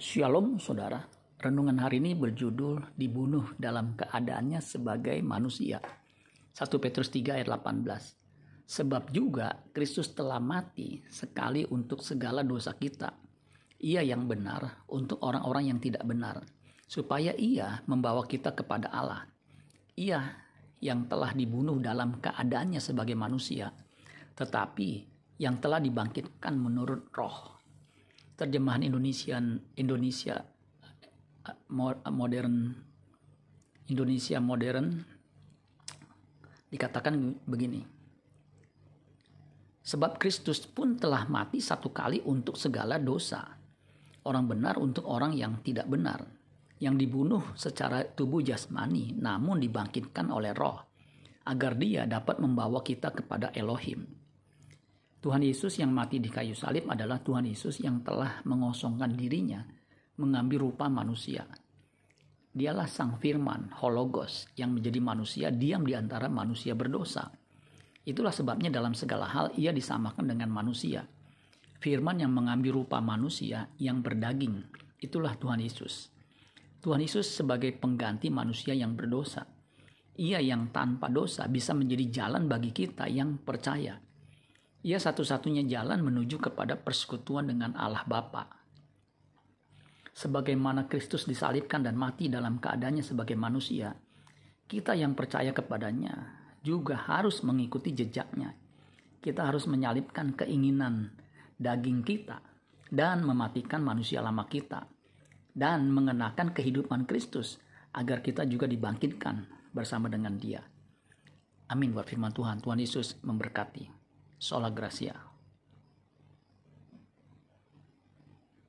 Shalom saudara, renungan hari ini berjudul dibunuh dalam keadaannya sebagai manusia. 1 Petrus 3 ayat 18. Sebab juga Kristus telah mati sekali untuk segala dosa kita. Ia yang benar untuk orang-orang yang tidak benar, supaya ia membawa kita kepada Allah. Ia yang telah dibunuh dalam keadaannya sebagai manusia, tetapi yang telah dibangkitkan menurut roh terjemahan Indonesia Indonesia modern Indonesia modern dikatakan begini. Sebab Kristus pun telah mati satu kali untuk segala dosa. Orang benar untuk orang yang tidak benar. Yang dibunuh secara tubuh jasmani namun dibangkitkan oleh roh. Agar dia dapat membawa kita kepada Elohim. Tuhan Yesus yang mati di kayu salib adalah Tuhan Yesus yang telah mengosongkan dirinya, mengambil rupa manusia. Dialah sang firman, hologos, yang menjadi manusia diam di antara manusia berdosa. Itulah sebabnya dalam segala hal ia disamakan dengan manusia. Firman yang mengambil rupa manusia yang berdaging, itulah Tuhan Yesus. Tuhan Yesus sebagai pengganti manusia yang berdosa. Ia yang tanpa dosa bisa menjadi jalan bagi kita yang percaya ia satu-satunya jalan menuju kepada persekutuan dengan Allah Bapa. Sebagaimana Kristus disalibkan dan mati dalam keadaannya sebagai manusia, kita yang percaya kepadanya juga harus mengikuti jejaknya. Kita harus menyalibkan keinginan daging kita dan mematikan manusia lama kita dan mengenakan kehidupan Kristus agar kita juga dibangkitkan bersama dengan Dia. Amin buat firman Tuhan. Tuhan Yesus memberkati. Sola Gracia.